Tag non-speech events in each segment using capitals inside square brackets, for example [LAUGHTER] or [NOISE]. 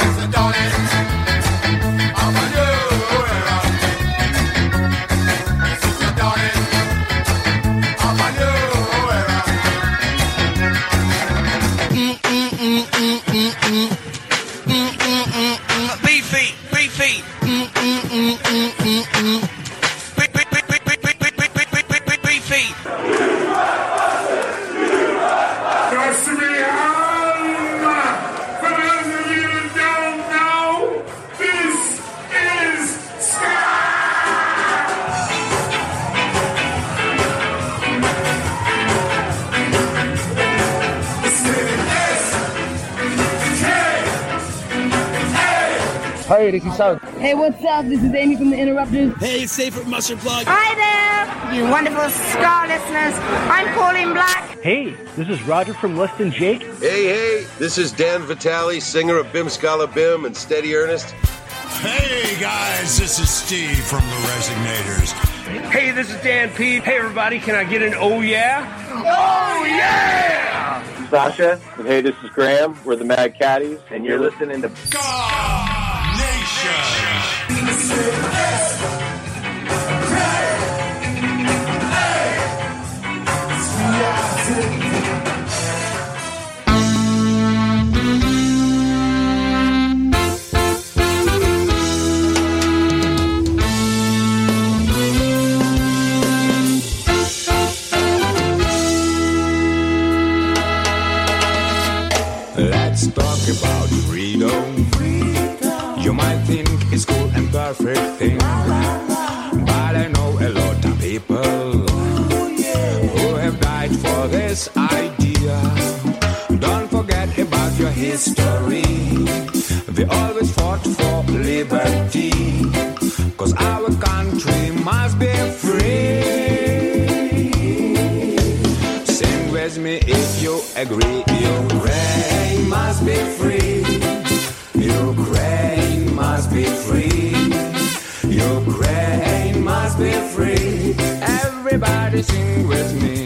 Beefy, Hey, this is Sean. Hey, what's up? This is Amy from the Interrupters. Hey, it's Safe Mustard Plug. Hi there, you wonderful Ska listeners. I'm Pauline Black. Hey, this is Roger from Less Than Jake. Hey, hey, this is Dan Vitale, singer of Bim Skala Bim and Steady Ernest. Hey guys, this is Steve from the Resignators. Hey, this is Dan P. Hey, everybody, can I get an oh yeah? Oh yeah! Sasha, and hey, this is Graham. We're the Mad Caddies, and you're listening to Let's talk about liberty, cause our country must be free. Sing with me if you agree. Ukraine must be free. Ukraine must be free. Ukraine must be free. Everybody sing with me.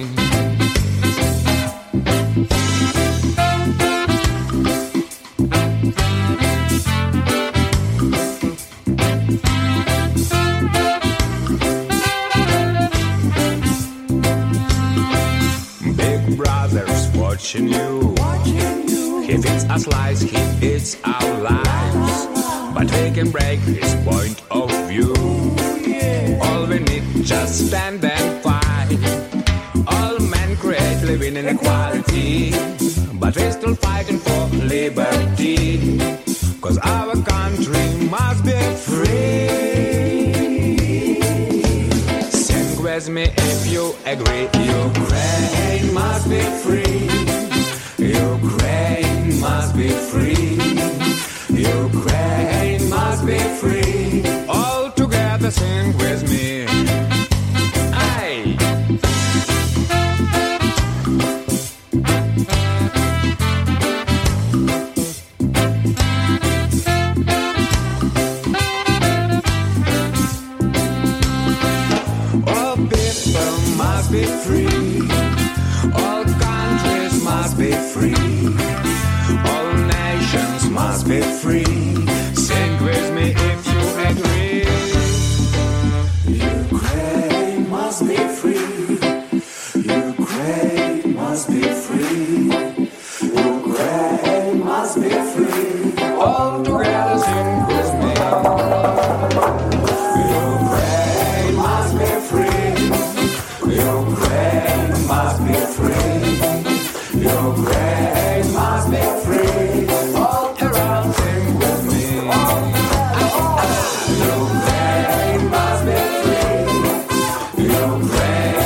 away.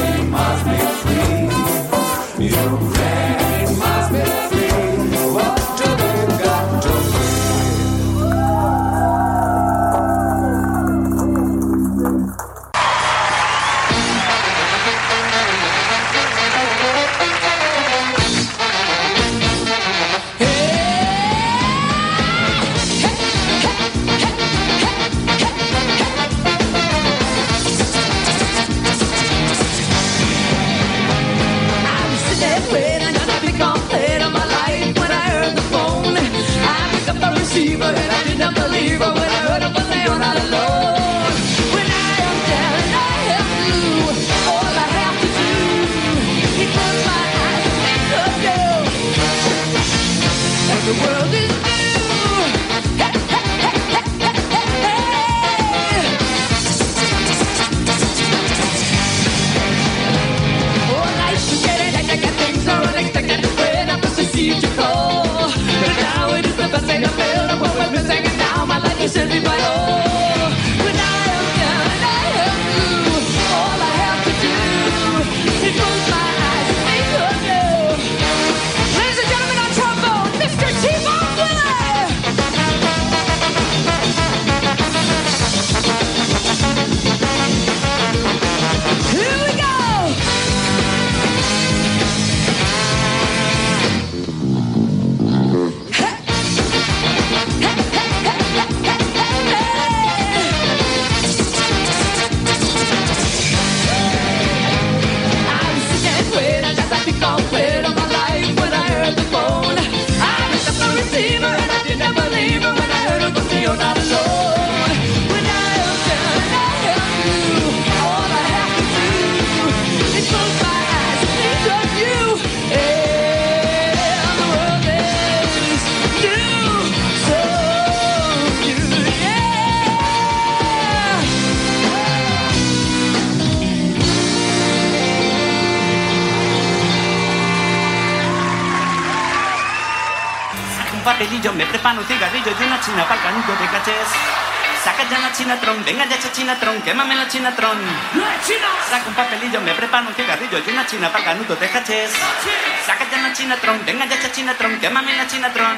quémame la chinatron. La china. Saca un papelillo, me preparo un cigarrillo y una china para canuto te haches. Saca ya la chinatron, venga ya esa chinatron, quémame la chinatron.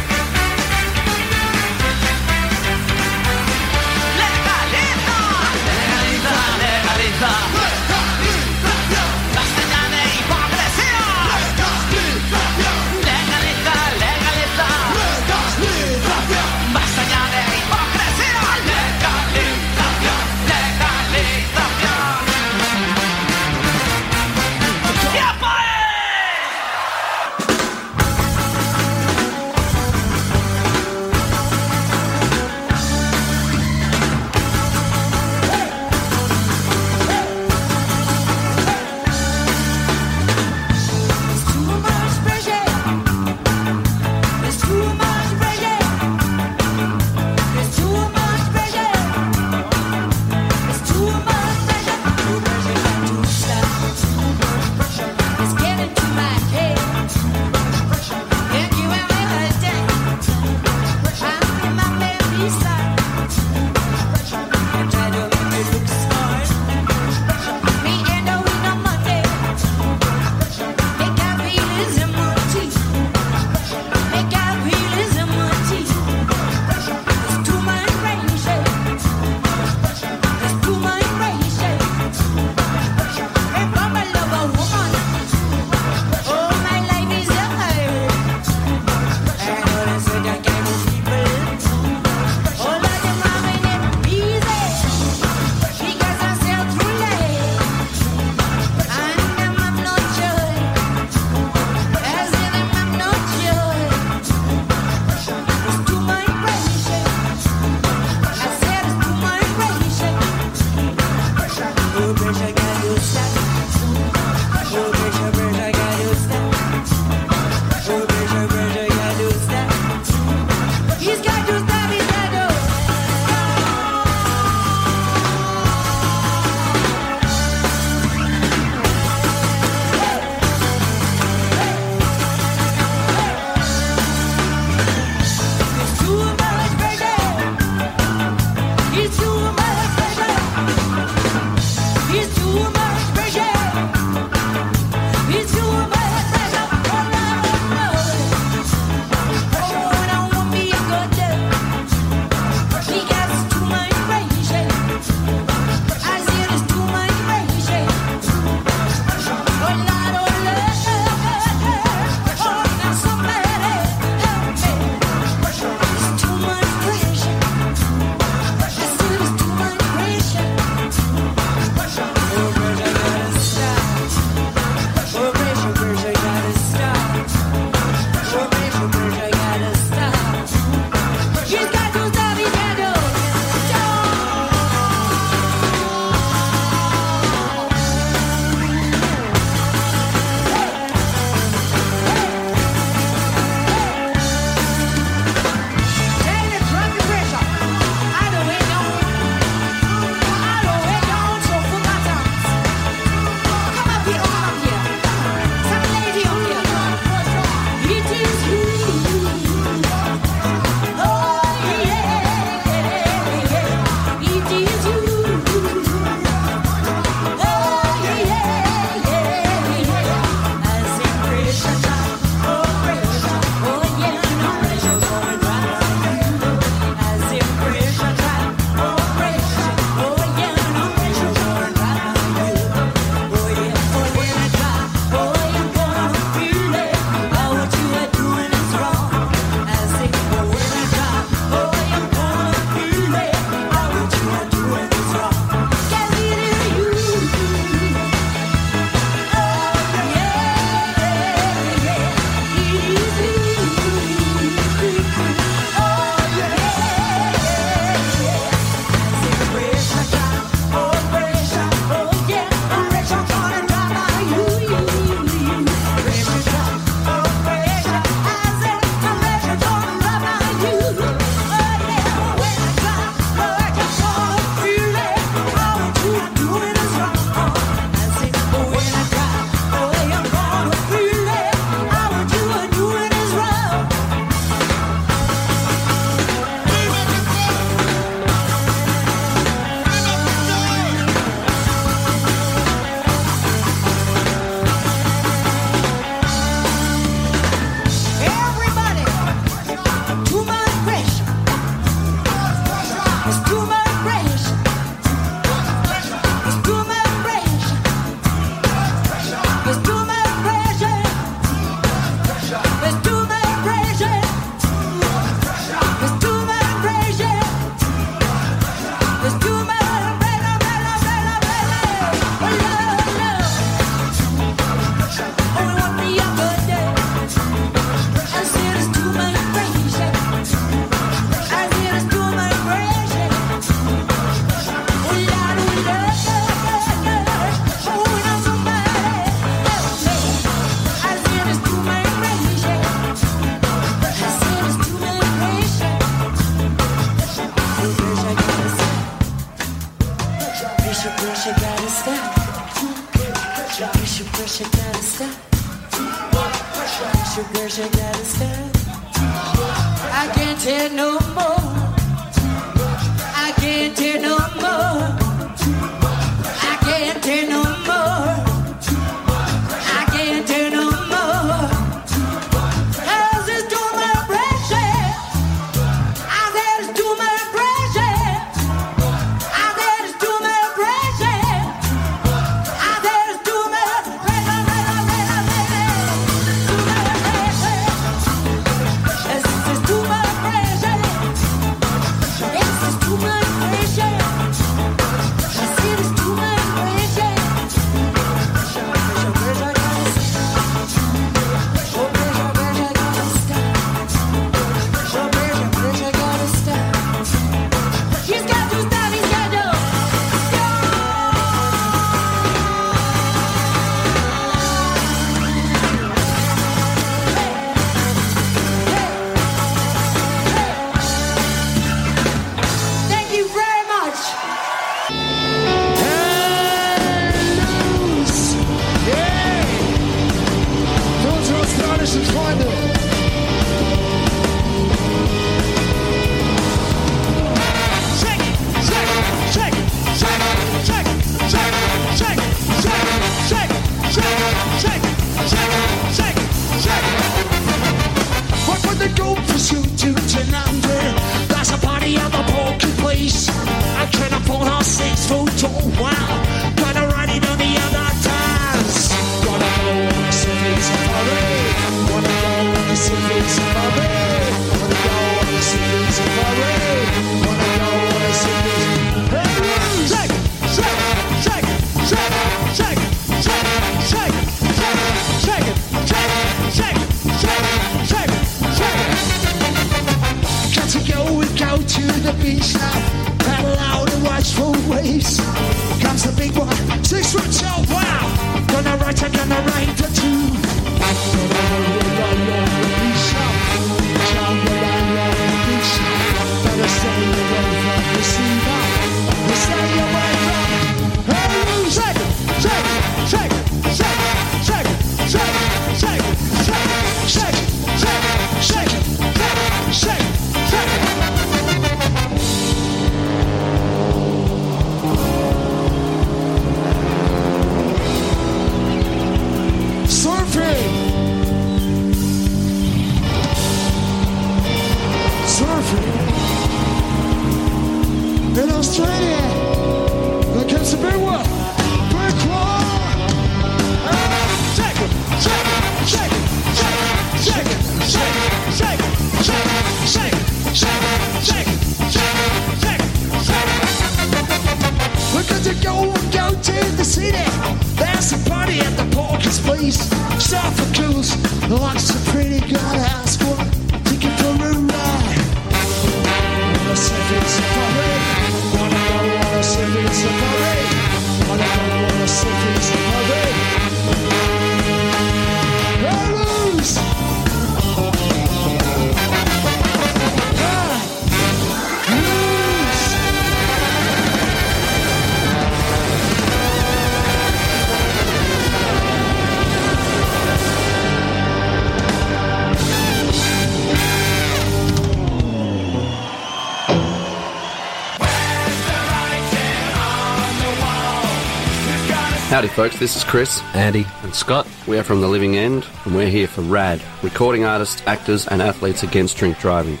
Howdy, folks. This is Chris, Andy, and Scott. We are from The Living End, and we're here for RAD, recording artists, actors, and athletes against drink driving.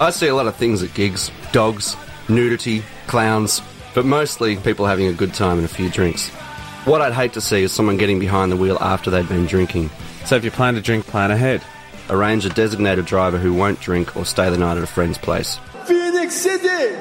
I see a lot of things at gigs dogs, nudity, clowns, but mostly people having a good time and a few drinks. What I'd hate to see is someone getting behind the wheel after they've been drinking. So if you plan to drink, plan ahead. Arrange a designated driver who won't drink or stay the night at a friend's place. Phoenix City!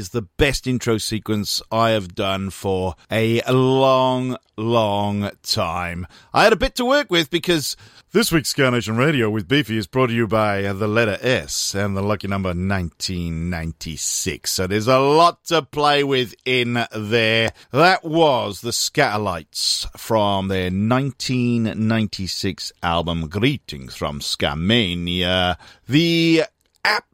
Is the best intro sequence I have done for a long, long time. I had a bit to work with because this week's Ska Nation Radio with Beefy is brought to you by the letter S and the lucky number 1996. So there's a lot to play with in there. That was the Skatalites from their 1996 album Greetings from Skamania. The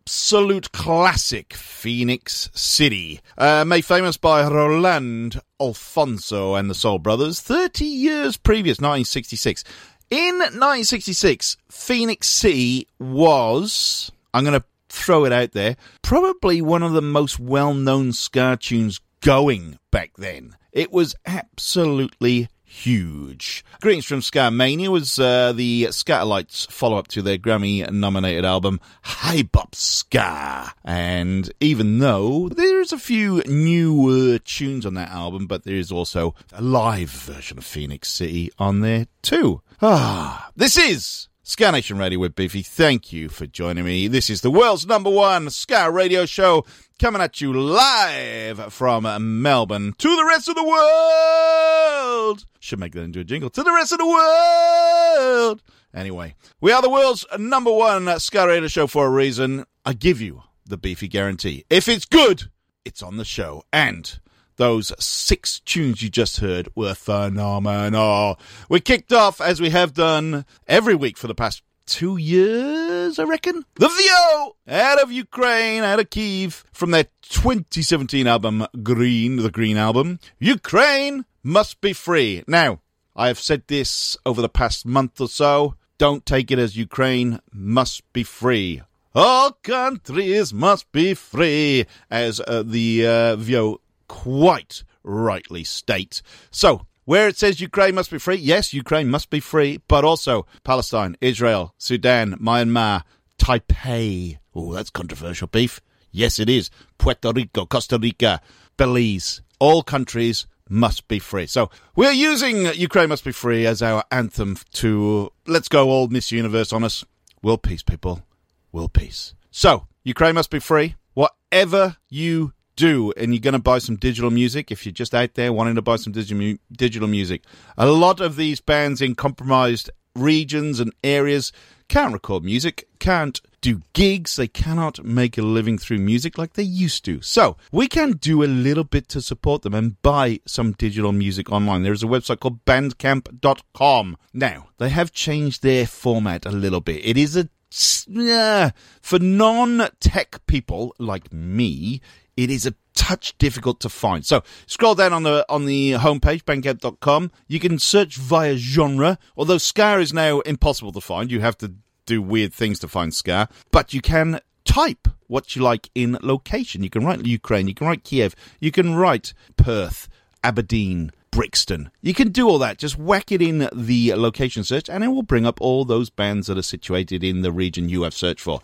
absolute classic Phoenix City, uh, made famous by Roland Alphonso and the Soul Brothers 30 years previous, 1966. In 1966, Phoenix City was, I'm going to throw it out there, probably one of the most well known ska tunes going back then. It was absolutely huge. Greetings from Skamania was uh, the Skatalites follow up to their Grammy nominated album Hi Bop Ska. And even though there's a few newer tunes on that album, but there is also a live version of Phoenix City on there too. Ah, this is Ska Nation Radio with Beefy. Thank you for joining me. This is the world's number one Ska radio show coming at you live from Melbourne to the rest of the world. Should make that into a jingle. To the rest of the world. Anyway, we are the world's number one Ska radio show for a reason. I give you the Beefy guarantee. If it's good, it's on the show. And those six tunes you just heard were phenomenal. We kicked off, as we have done every week for the past two years, I reckon. The Vyo out of Ukraine, out of Kiev, from their 2017 album Green, the Green Album. Ukraine must be free. Now, I have said this over the past month or so. Don't take it as Ukraine must be free. All countries must be free, as uh, the uh, Vyo quite rightly state. So, where it says Ukraine must be free, yes, Ukraine must be free, but also Palestine, Israel, Sudan, Myanmar, Taipei. Oh, that's controversial beef. Yes, it is. Puerto Rico, Costa Rica, Belize. All countries must be free. So we're using Ukraine must be free as our anthem to let's go old Miss Universe on us. World peace, people. World peace. So Ukraine must be free. Whatever you do, and you're going to buy some digital music, if you're just out there wanting to buy some digital, mu- digital music, a lot of these bands in compromised regions and areas can't record music, can't do gigs, they cannot make a living through music like they used to. So, we can do a little bit to support them and buy some digital music online. There is a website called bandcamp.com. Now, they have changed their format a little bit. It is a for non-tech people like me, it is a touch difficult to find. So scroll down on the on the homepage, bandcamp.com. You can search via genre, although Ska is now impossible to find. You have to do weird things to find Ska. But you can type what you like in location. You can write Ukraine, you can write Kiev, you can write Perth, Aberdeen, Brixton. You can do all that. Just whack it in the location search and it will bring up all those bands that are situated in the region you have searched for.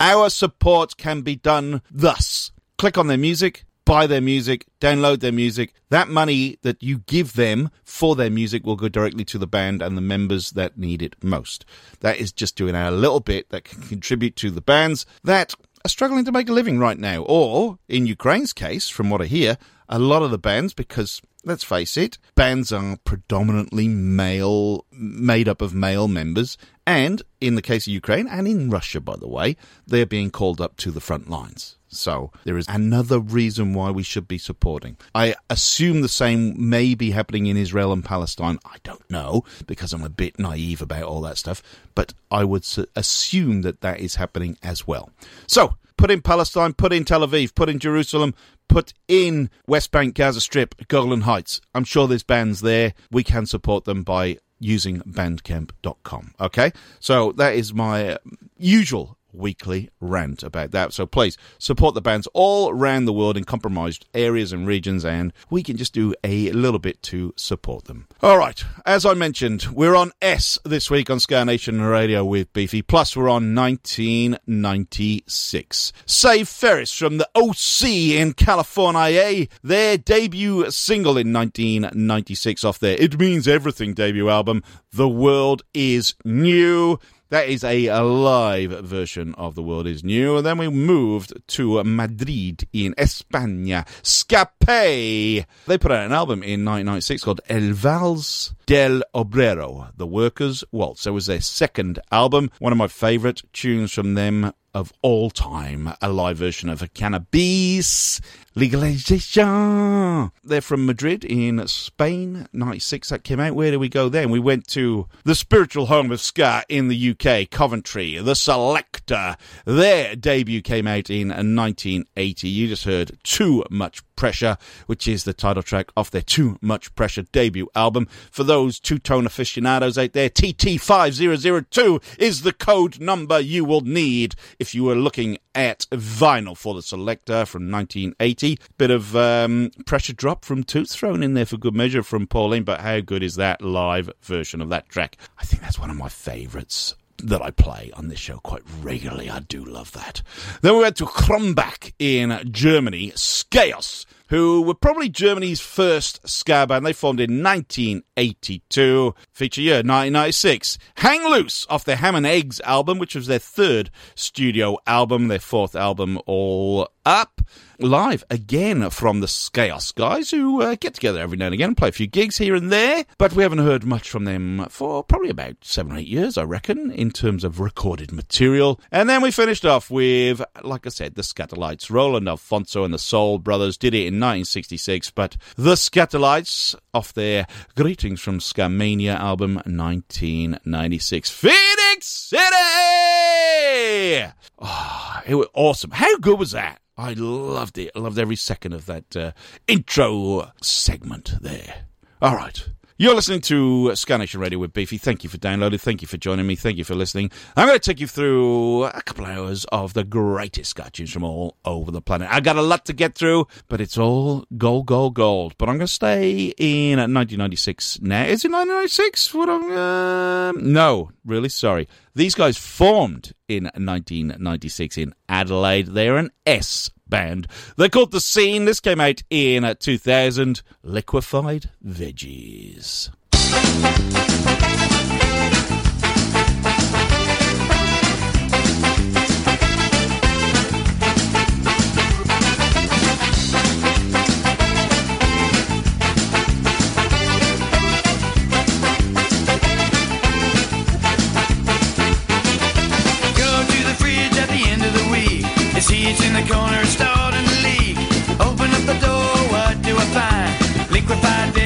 Our support can be done thus. Click on their music, buy their music, download their music. That money that you give them for their music will go directly to the band and the members that need it most. That is just doing a little bit that can contribute to the bands that are struggling to make a living right now. Or, in Ukraine's case, from what I hear, a lot of the bands, because let's face it, bands are predominantly male, made up of male members, and in the case of Ukraine, and in Russia, by the way, they're being called up to the front lines. So there is another reason why we should be supporting. I assume the same may be happening in Israel and Palestine. I don't know because I'm a bit naive about all that stuff, but I would assume that that is happening as well. So put in Palestine, put in Tel Aviv, put in Jerusalem, put in West Bank, Gaza Strip, Golan Heights. I'm sure there's bands there. We can support them by using bandcamp.com. Okay? So that is my usual weekly rant about that. So please support the bands all around the world in compromised areas and regions, and we can just do a little bit to support them. All right, as I mentioned, we're on S this week on Ska Nation Radio with Beefy. Plus, we're on 1996. Save Ferris from the OC in California, eh? their debut single in 1996 off their It Means Everything debut album, The World Is New. That is a, a live version of The World Is New. And then we moved to Madrid in España. Ska-P! They put out an album in 1996 called El Vals del Obrero, The Workers' Waltz. It was their second album. One of my favourite tunes from them of all time. A live version of cannabis legalization. They're from Madrid in Spain, 96. That came out. Where do we go then? We went to the spiritual home of ska in the UK, Coventry, the Selecter. Their debut came out in 1980. You just heard Too Much Pressure, which is the title track of their Too Much Pressure debut album. For those two tone aficionados out there, TT5002 is the code number you will need if you were looking at vinyl for the Selecter from 1980. Bit of um, pressure drop from Toots thrown in there for good measure from Pauline, but how good is that live version of that track? I think that's one of my favourites that I play on this show quite regularly. I do love that. Then we went to Krumbach in Germany, Skaos, who were probably Germany's first ska band. They formed in 1982, feature year 1996. Hang Loose off their Ham and Eggs album, which was their third studio album, their fourth album all up. Live again from the Skaos guys who uh, get together every now and again and play a few gigs here and there, but we haven't heard much from them for probably about seven or eight years, I reckon, in terms of recorded material. And then we finished off with, like I said, the Skatalites. Roland Alphonso and the Soul Brothers did it in 1966, but the Skatalites off their Greetings from Skamania album 1996. Phoenix City! Oh, it was awesome. How good was that? I loved it. I loved every second of that uh, intro segment there. All right. You're listening to Ska Nation Radio with Beefy. Thank you for downloading. Thank you for joining me. Thank you for listening. I'm going to take you through a couple hours of the greatest ska tunes from all over the planet. I've got a lot to get through, but it's all gold, gold, gold. But I'm going to stay in 1996 now. Is it 1996? What uh, no, really sorry. These guys formed in 1996 in Adelaide. They're an S band. They're called The Seen. This came out in 2000. Liquefied Veggies. What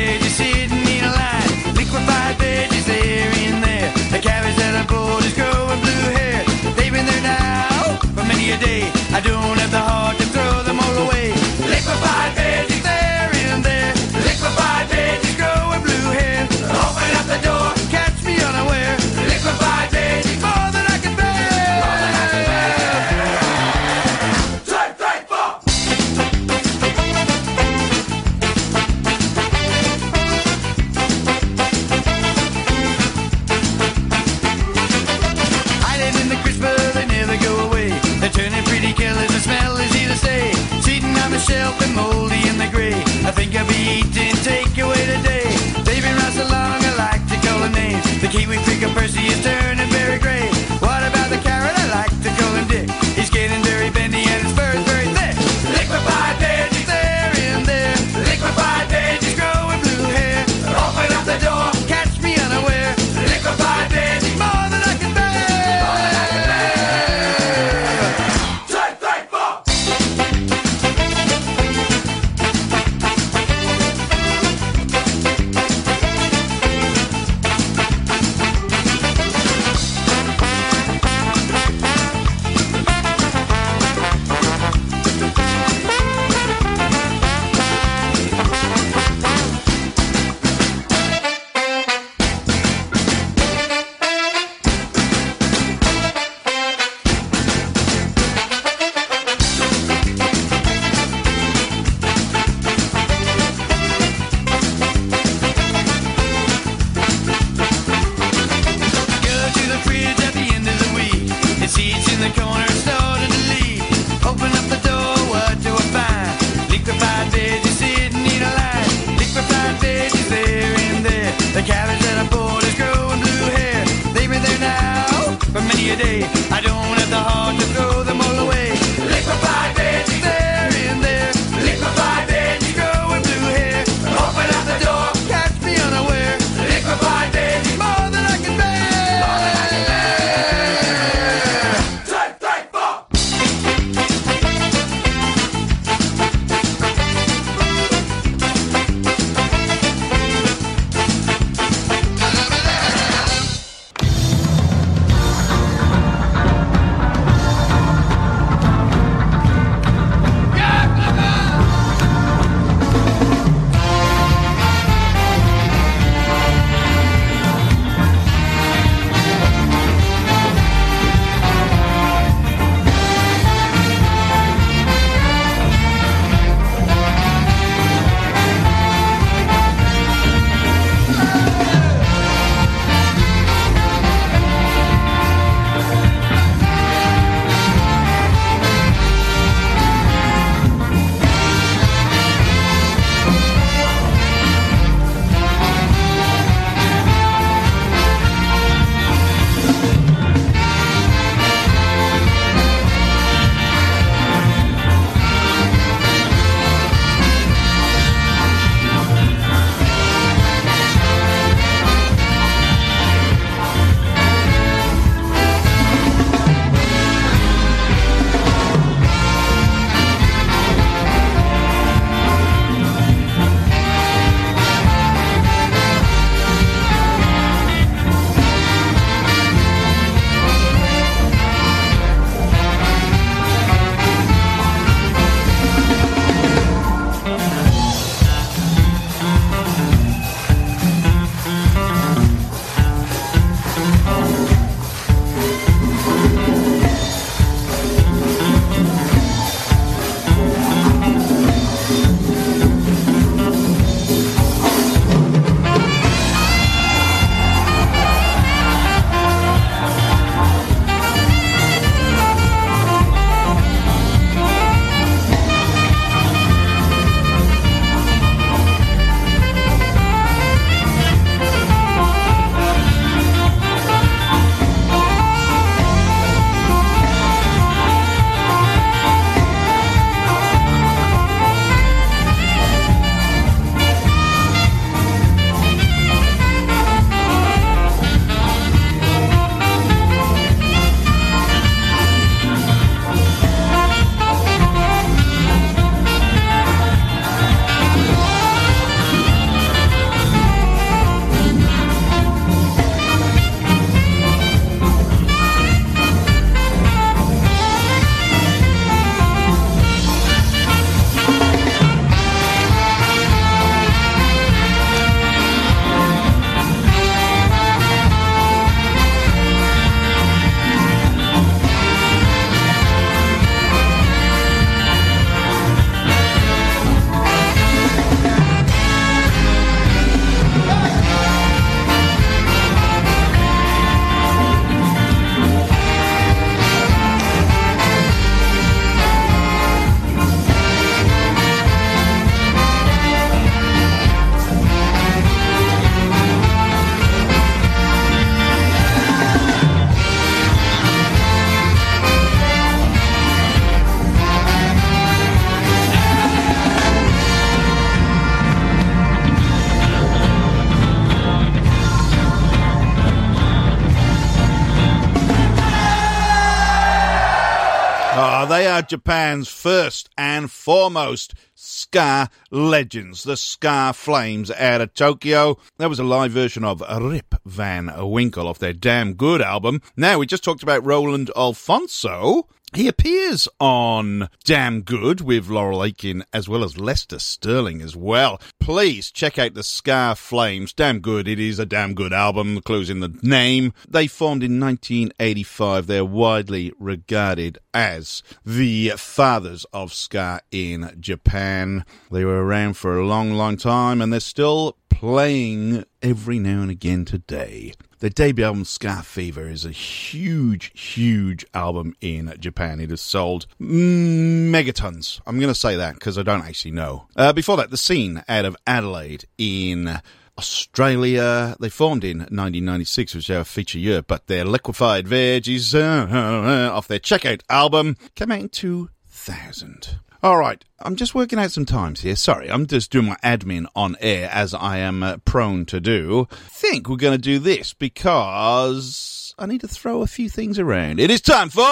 Japan's first and foremost ska legends, the Ska Flames out of Tokyo. That was a live version of Rip Van Winkle off their Damn Good album. Now, we just talked about Roland Alphonso. He appears on Damn Good with Laurel Aitken as well as Lester Sterling as well. Please check out the Ska Flames. Damn good. It is a damn good album. The clue's in the name. They formed in 1985. They're widely regarded as the fathers of ska in Japan. They were around for a long, long time and they're still playing every now and again today. Their debut album, Ska Fever, is a huge, huge album in Japan. It has sold megatons. I'm going to say that because I don't actually know. Uh, before that, The Seen out of Adelaide in Australia. They formed in 1996, which is our feature year, but their liquefied veggies uh, off their checkout album came out in 2000. All right, I'm just working out some times here. Sorry, I'm just doing my admin on air as I am uh, prone to do. I think we're going to do this because I need to throw a few things around. It is time for.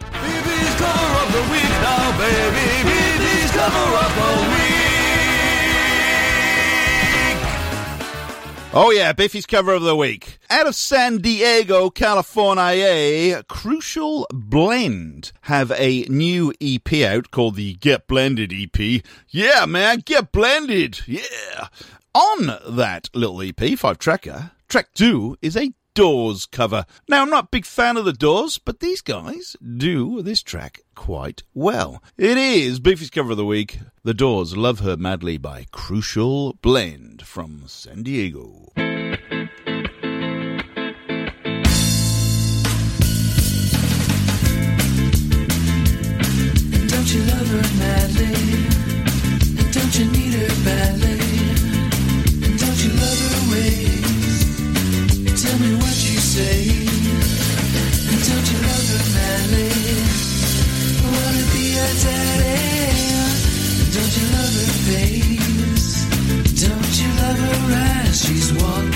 BB's cover of the week now, baby. BB's cover of the week. Oh yeah, Beefy's cover of the week. Out of San Diego, California, Crucial Blend have a new EP out called the Get Blended EP. Yeah, man, get blended. Yeah. On that little EP, five tracker, track two is a Doors cover. Now, I'm not a big fan of the Doors, but these guys do this track quite well. It is Beefy's cover of the week. The Doors Love Her Madly by Crucial Blend from San Diego. Don't you love her madly? Don't you need her badly? Tell me what you say. Don't you love her wanna be daddy. Don't you love her face? Don't you love her as she's walking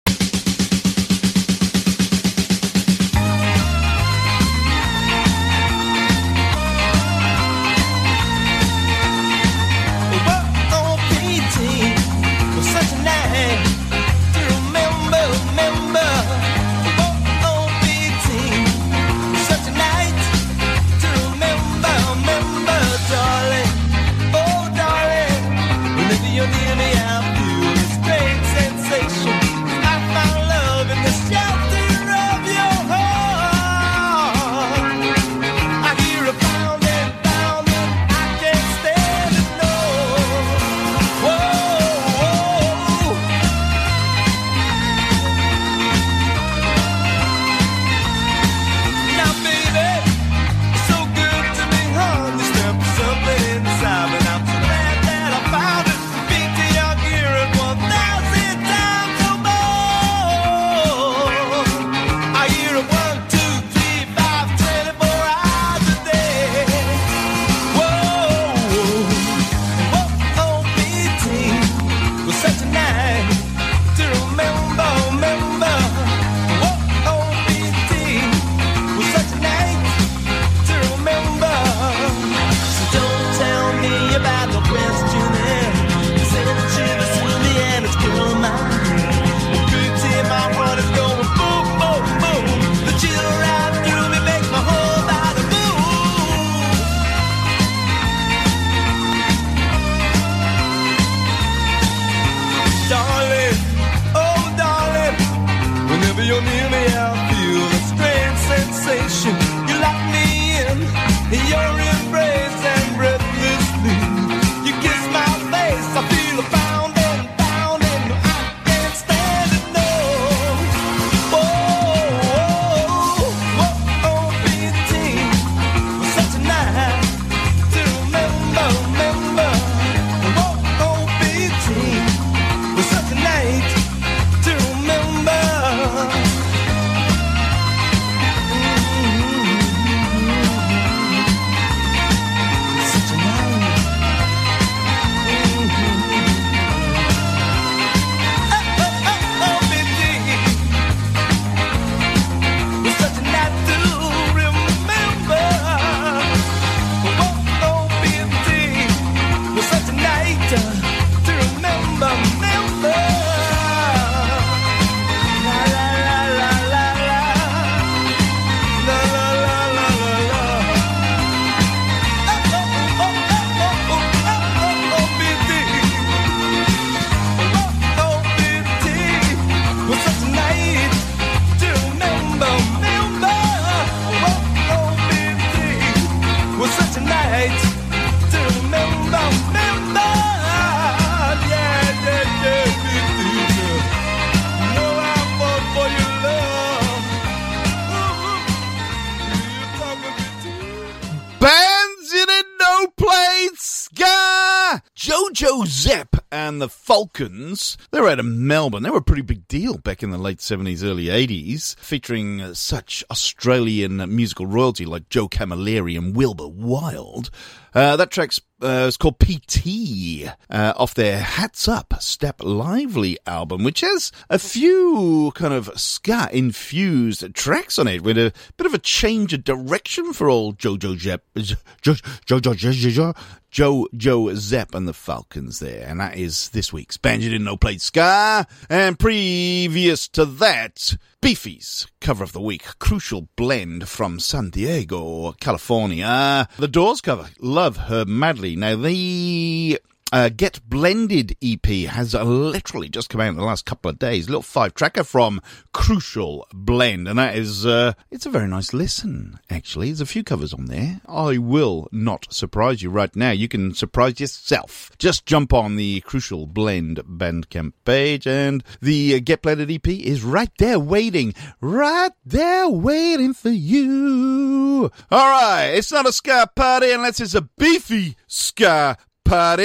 Falcons. They were out of Melbourne. They were a pretty big deal back in the late 70s, early 80s, featuring uh, such Australian musical royalty like Joe Camilleri and Wilbur Wilde. Uh, that track's uh, is called PT uh, off their Hats Up, Step Lively album, which has a few kind of ska infused tracks on it with a bit of a change of direction for old Jojo Jojo Jojo Jojo Jo Jo Zep and the Falcons there, and that is this week's band you didn't know played ska. And previous to that, Beefy's cover of the week, Crucial Blend from San Diego, California. The Doors cover, Love Her Madly. Now the uh, Get Blended EP has uh, literally just come out in the last couple of days. little five tracker from Crucial Blend, and that is uh, it's a very nice listen. Actually, there's a few covers on there. I will not surprise you right now. You can surprise yourself. Just jump on the Crucial Blend Bandcamp page, and the uh, Get Blended EP is right there waiting, right there waiting for you. All right, it's not a ska party unless it's a beefy ska party.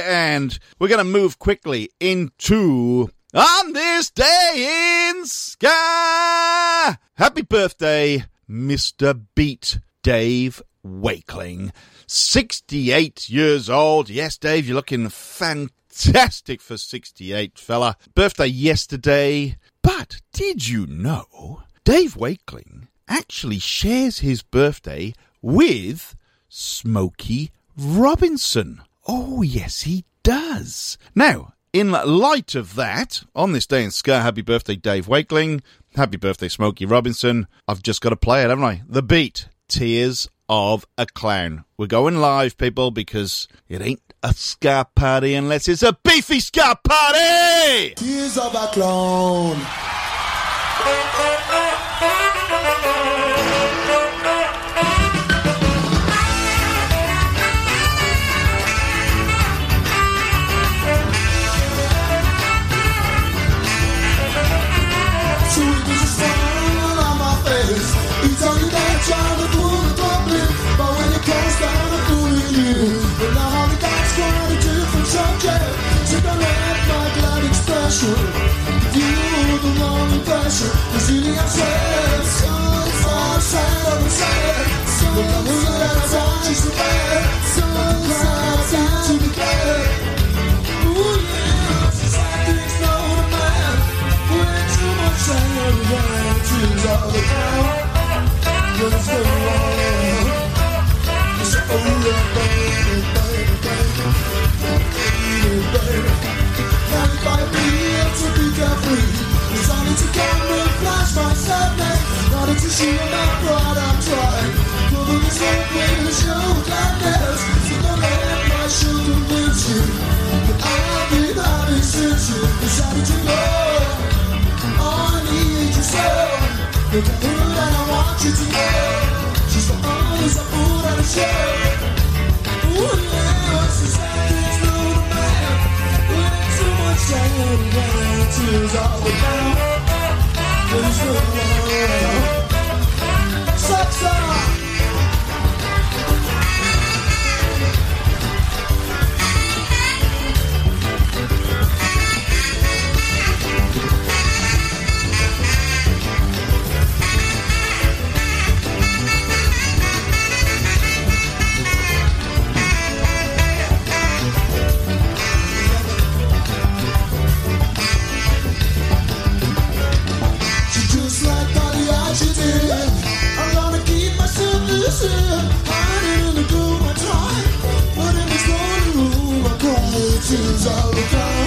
And we're going to move quickly into On This Day in Ska. Happy birthday, Mr. Beat Dave Wakeling. 68 years old. Yes, Dave, you're looking fantastic for 68, fella. Birthday yesterday. But did you know Dave Wakeling actually shares his birthday with Smokey Robinson? Oh, yes, he does. Now, in light of that, on this day in Ska, happy birthday, Dave Wakeling. Happy birthday, Smokey Robinson. I've just got to play it, haven't I? The beat, Tears of a Clown. We're going live, people, because it ain't a ska party unless it's a beefy ska party! Tears of a clown. [LAUGHS] give you the wrong impression. Cause really I'm sad, so so sad, I'm sad. So sad, I want you so bad. So sad, to be glad. Ooh yeah, it's sad things know the man. Way too much anger, tears all the time. Let's go be carefree, it's only to camouflage my sadness. Not to see my pride, I'm trying. Cover this whole way to show gladness. So don't let my shoe convince you that I've been having since you decided to go. I need is your Look at her and I want you to know She's the honest I put on a show anger Tears all There's no one tears all the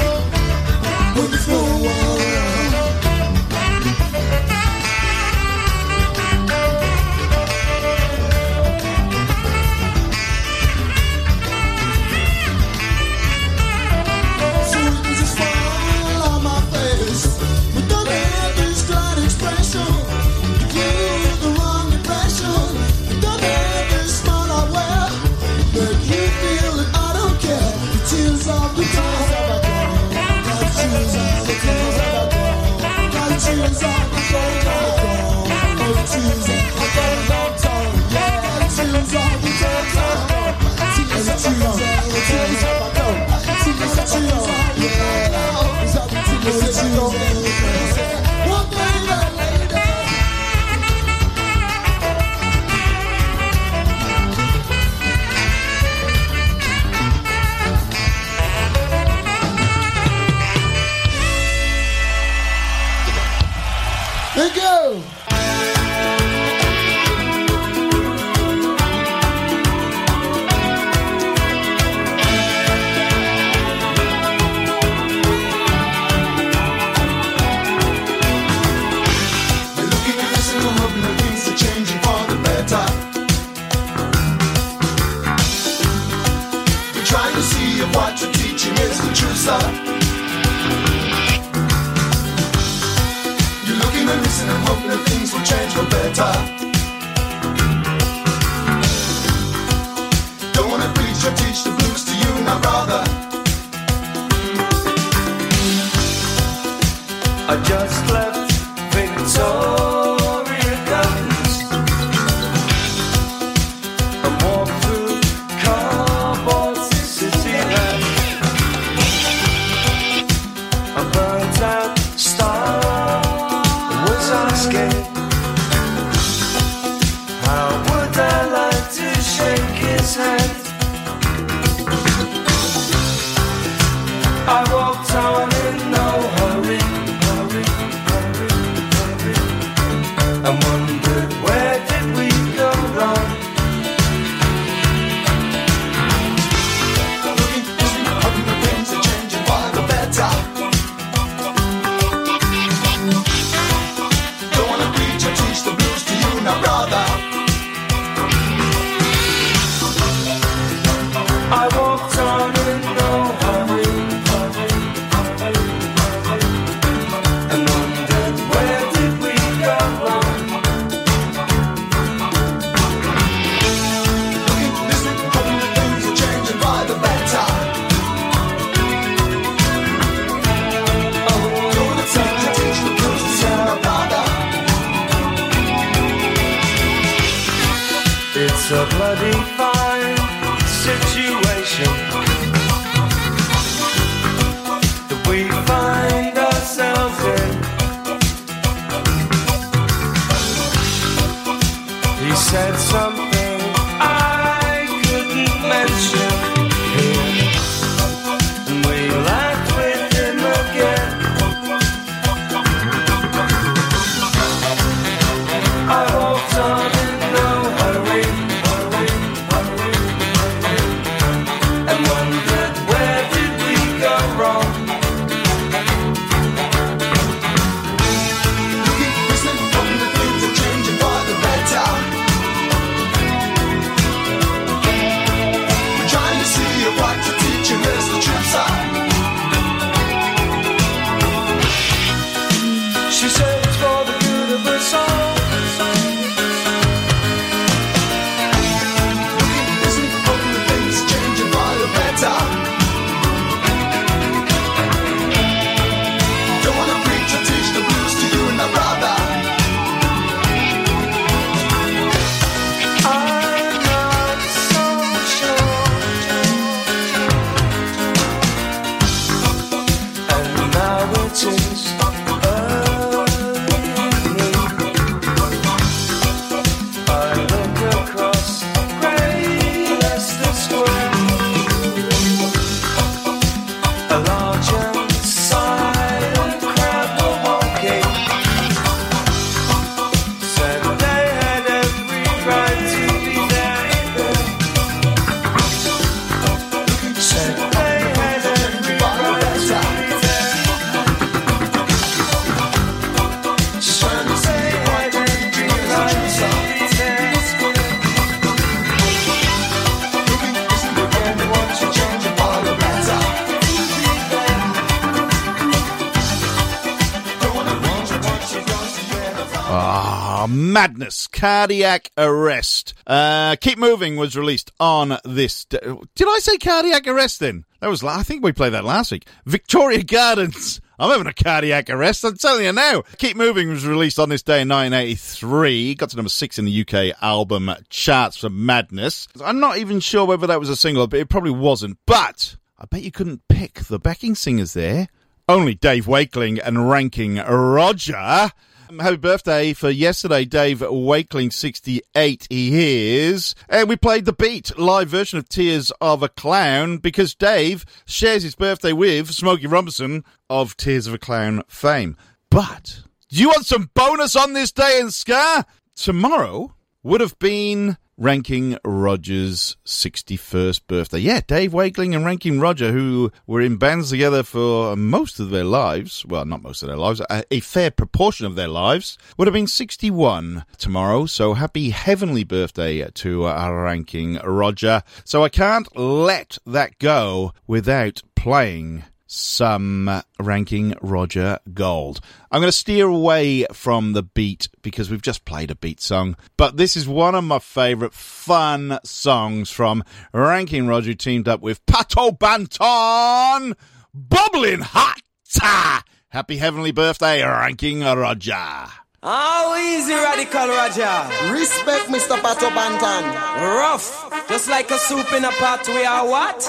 Cardiac arrest. Uh, Keep Moving was released on this. Did I say cardiac arrest then? That was, I think we played that last week. Victoria Gardens. [LAUGHS] I'm having a cardiac arrest. I'm telling you now. Keep Moving was released on this day in 1983. Got to number six in the UK album charts for Madness. I'm not even sure whether that was a single, but it probably wasn't. But I bet you couldn't pick the backing singers there. Only Dave Wakeling and Ranking Roger. Um, Happy birthday for yesterday, Dave Wakeling, 68 he is. And we played the beat, live version of Tears of a Clown, because Dave shares his birthday with Smokey Robinson of Tears of a Clown fame. But, do you want some bonus on this day in Ska? Tomorrow would have been Ranking Roger's 61st birthday. Yeah, Dave Wakeling and Ranking Roger, who were in bands together for most of their lives, well, not most of their lives, a, a fair proportion of their lives, would have been 61 tomorrow. So happy heavenly birthday to uh, Ranking Roger. So I can't let that go without playing some ranking Roger Gold. I'm going to steer away from the beat because we've just played a beat song, but this is one of my favourite fun songs from Ranking Roger teamed up with Pato Banton, Bubbling Hot. Happy heavenly birthday, Ranking Roger. How easy, Radical Roger. Respect Mr. Pato Banton. Rough, just like a soup in a pot. We are what?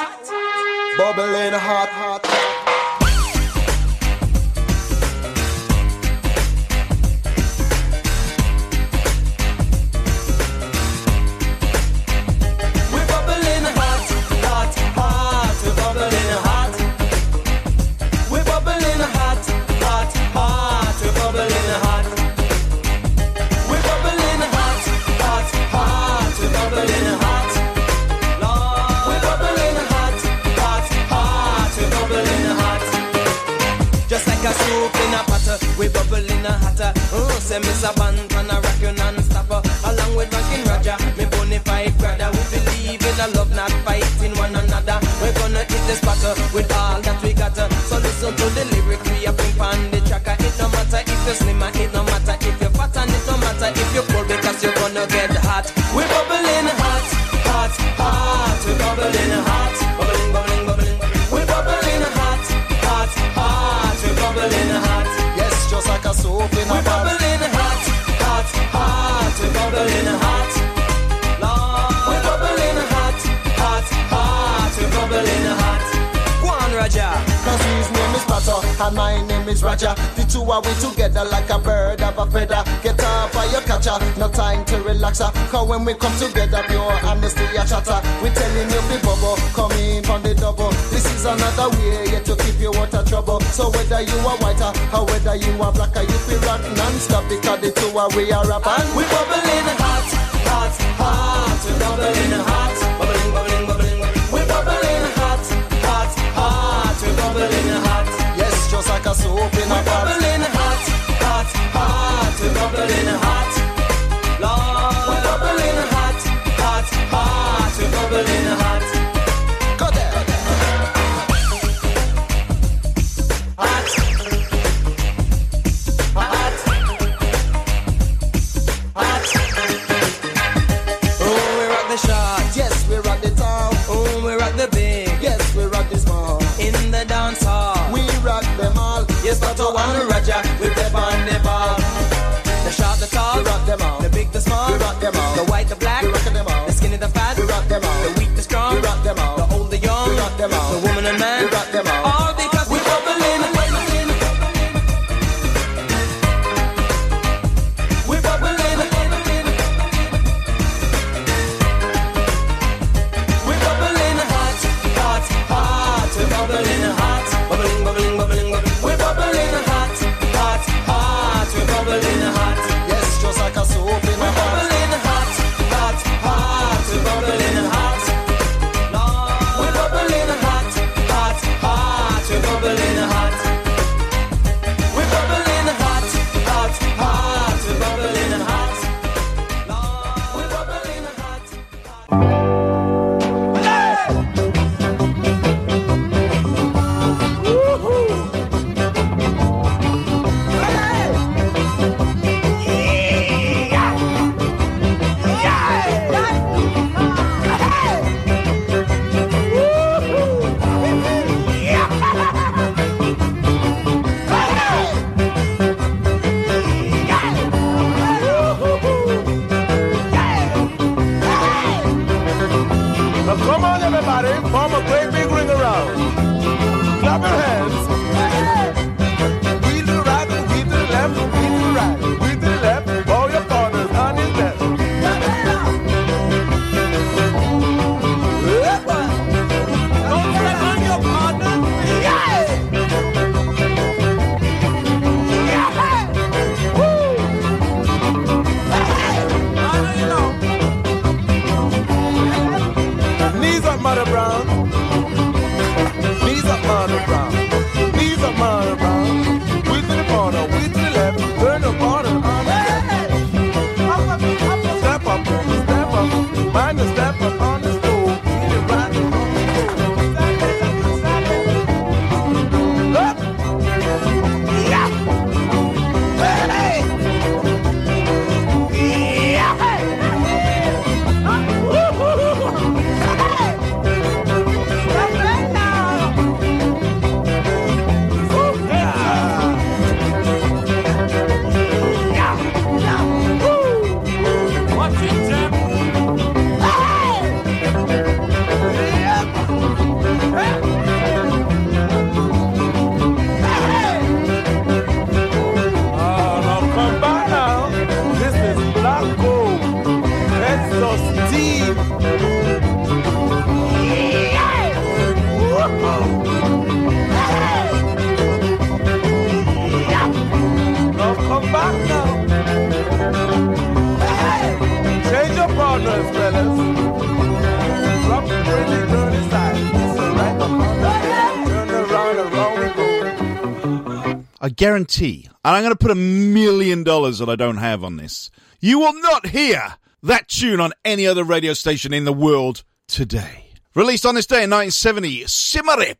Bubbling hot, hot. In a hatter. Oh, say Miss a band and a rock you non-stop. uh, Along with Rockin' Roger, me bonafide brother. We believe in a love, not fighting one another. We're gonna hit the spot uh, with all that we got. uh, So listen to the lyric, we are pimp on the tracker. It no matter if you're slim, uh, it no matter if you're fat, and it no matter if you're cold because you're gonna get and my name is Roger. The two are we together like a bird of a feather. Get up or you catcher, no time to relax. her. Cause when we come together, pure honesty a chatter. We telling you be bubble, come in from the double. This is another way yeah, to keep you out of trouble. So whether you are whiter or whether you are blacker, you feel rock non-stop because the two are we are rap and We bubbling hot, hot, hot. Bubbling hot, bubbling, bubbling, soap in a bubbling hot, hot, hot. Bubbling hot. Them all. The Clap your hands. Guarantee, and I'm going to put a million dollars that I don't have on this, you will not hear that tune on any other radio station in the world today. Released on this day in 1970, Symarip,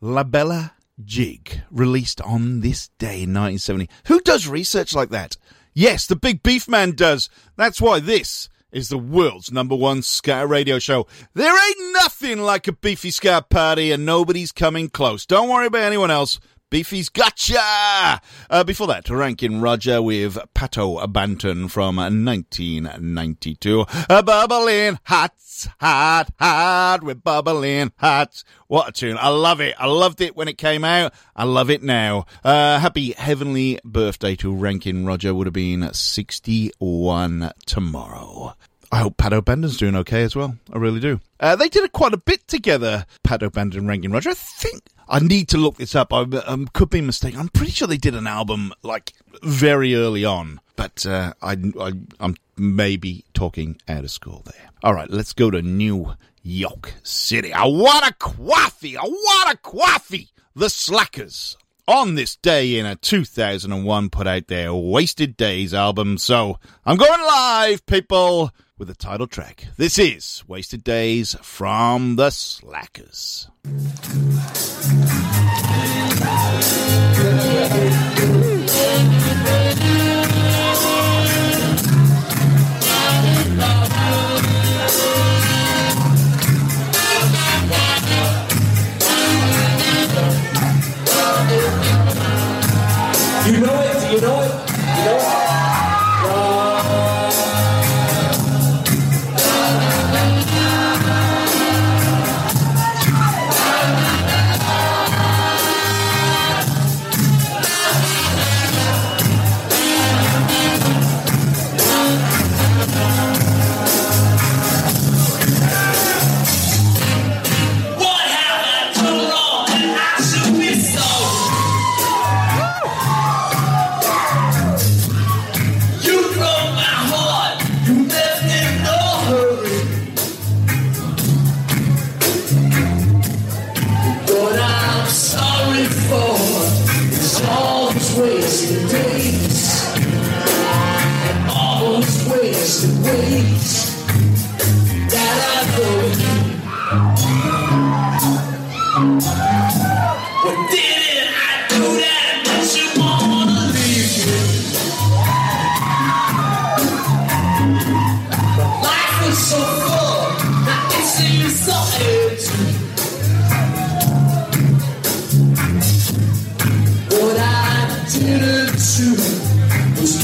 La Bella Jig. Released on this day in 1970. Who does research like that? Yes, the Big Beef Man does. That's why this is the world's number one ska radio show. There ain't nothing like a beefy ska party, and nobody's coming close. Don't worry about anyone else. Beefy's gotcha! Uh, before that, Ranking Roger with Pato Banton from 1992. Uh, bubbling hot, hot, hot, with bubbling hot. What a tune. I love it. I loved it when it came out. I love it now. Uh, happy heavenly birthday to Ranking Roger. Would have been 61 tomorrow. I hope Pato Banton's doing okay as well. I really do. Uh, they did quite a bit together, Pato Banton and Ranking Roger. I think I need to look this up. I um, could be mistaken. I'm pretty sure they did an album like very early on, but uh, I, I, I'm maybe talking out of school there. All right, let's go to New York City. I want a coffee. I want a coffee. The Slackers on this day in a 2001 put out their Wasted Days album. So I'm going live, people, with the title track. This is Wasted Days from the Slackers.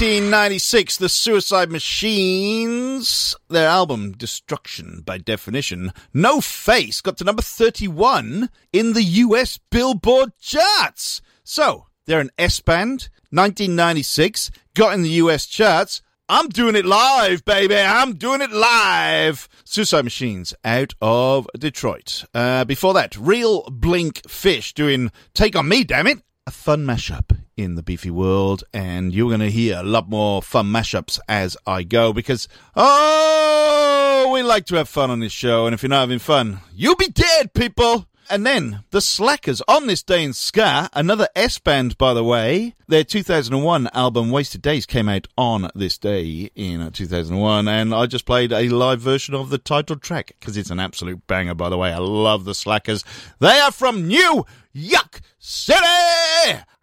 1996, the Suicide Machines, their album Destruction by Definition, No Face, got to number 31 in the US Billboard charts. So, they're an S band, 1996, got in the US charts. I'm doing it live, baby. I'm doing it live. Suicide Machines out of Detroit. Uh, before that, Reel Blink Fish doing Take On Me, damn it. A fun mashup in the beefy world, and you're going to hear a lot more fun mashups as I go because, oh, we like to have fun on this show, and if you're not having fun, you'll be dead, people. And then the Slackers on this day in ska, another S band, by the way. Their 2001 album Wasted Days came out on this day in uh, 2001, and I just played a live version of the title track because it's an absolute banger, by the way. I love the Slackers. They are from New York City.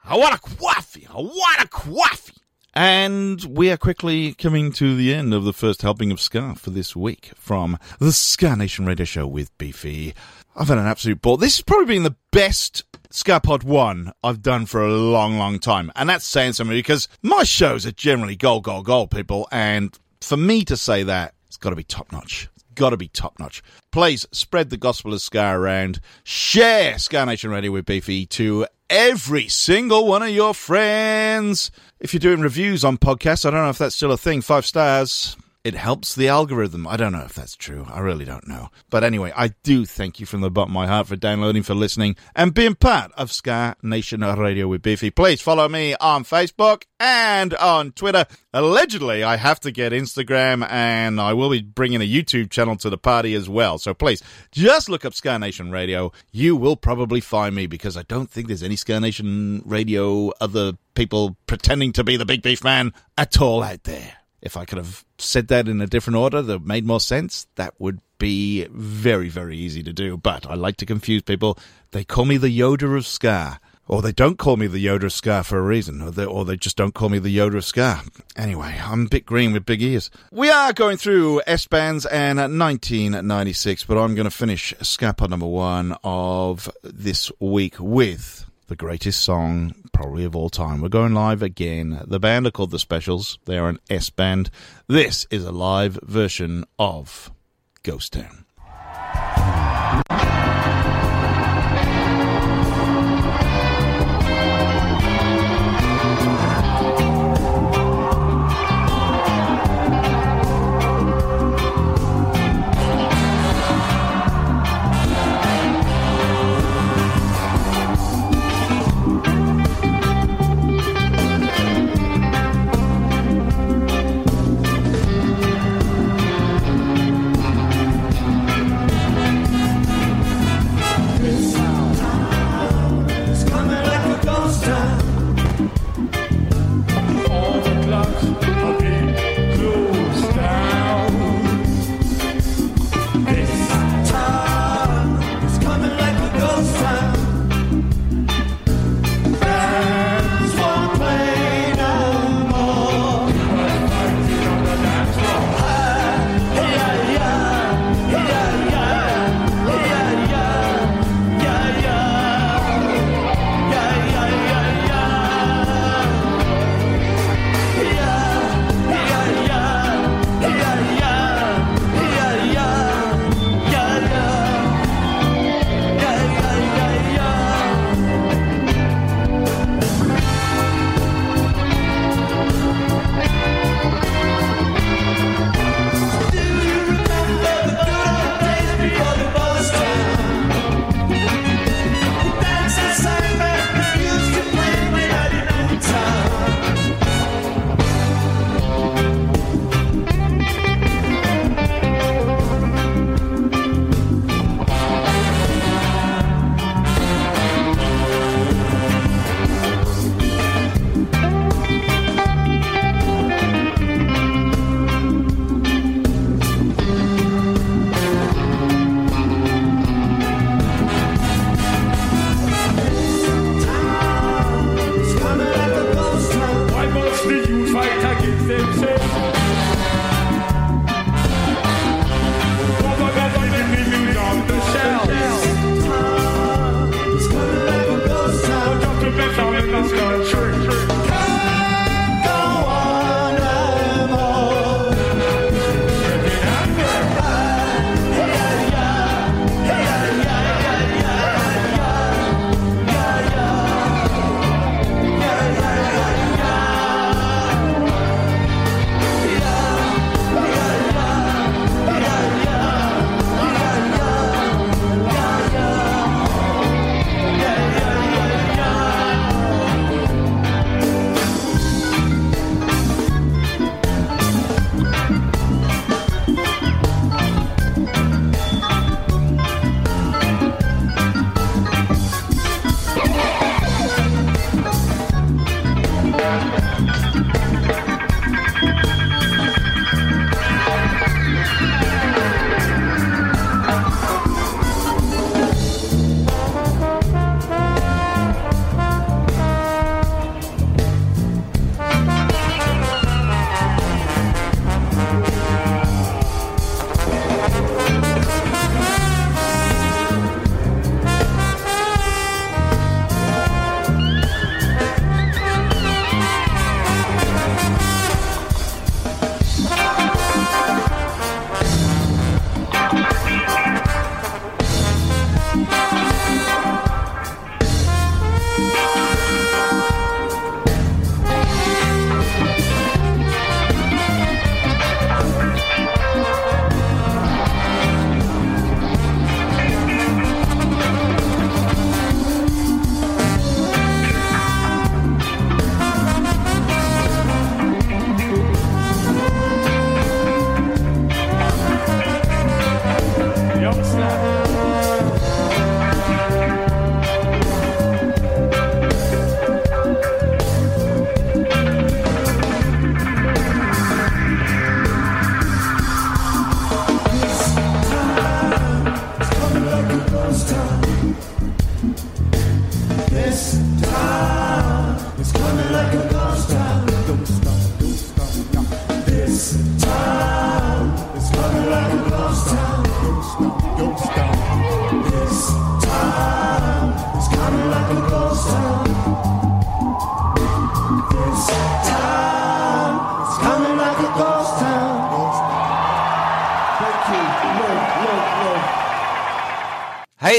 I want a coffee. I want a coffee. And we are quickly coming to the end of the first helping of Ska for this week from the Ska Nation Radio Show with Beefy. I've had an absolute ball. This has probably been the best SkaPod 1 I've done for a long, long time. And that's saying something because my shows are generally goal, goal, goal, people. And for me to say that, it's got to be top notch. Got to be top notch. Please spread the gospel of Ska around. Share Ska Nation Radio with Beefy to every single one of your friends. If you're doing reviews on podcasts, I don't know if that's still a thing. Five stars. It helps the algorithm. I don't know if that's true. I really don't know. But anyway, I do thank you from the bottom of my heart for downloading, for listening, and being part of Ska Nation Radio with Beefy. Please follow me on Facebook and on Twitter. Allegedly, I have to get Instagram, and I will be bringing a YouTube channel to the party as well. So please, just look up Ska Nation Radio. You will probably find me because I don't think there's any Ska Nation Radio other people pretending to be the Big Beef Man at all out there. If I could have said that in a different order that made more sense, that would be very, very easy to do. But I like to confuse people. They call me the Yoda of Ska. Or they don't call me the Yoda of Ska for a reason, or they, or they just don't call me the Yoda of Ska. Anyway, I'm a bit green with big ears. We are going through S bands and 1996, but I'm going to finish SkaPod number one of this week with the greatest song probably of all time. We're going live again. The band are called The Specials. They are an S band. This is a live version of Ghost Town.